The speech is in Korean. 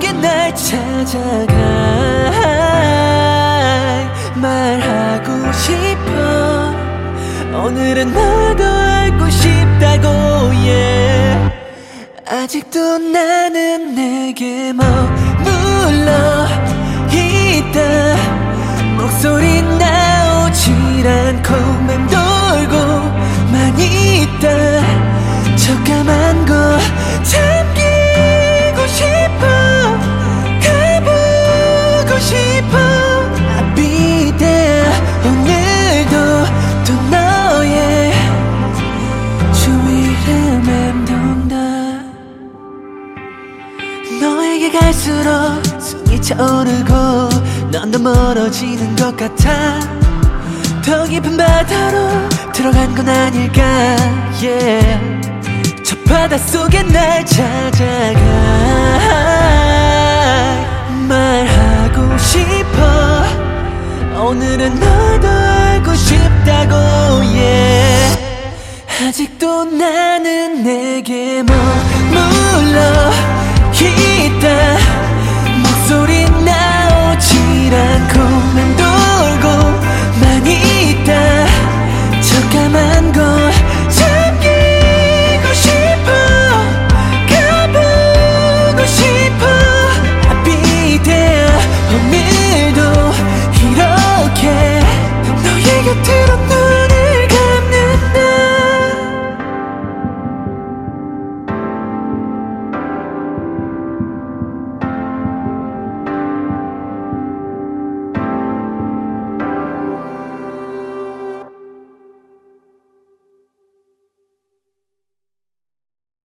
속에 날 찾아가 말하고 싶어. 오늘은 너도 알고 싶다고 yeah. 아직도 나는 내게 머물러 있다. 목소리 나오질 않고 맴돌고만 있다. 거잠 너에게 갈수록 숨이 차오르고 넌 더 멀어지는 것 같아 더 깊은 바다로 들어간 건 아닐까 yeah. 저 바다 속에 날 찾아가 말하고 싶어 오늘은 너도 알고 싶다고 yeah. 아직도 나는 내게만 뭐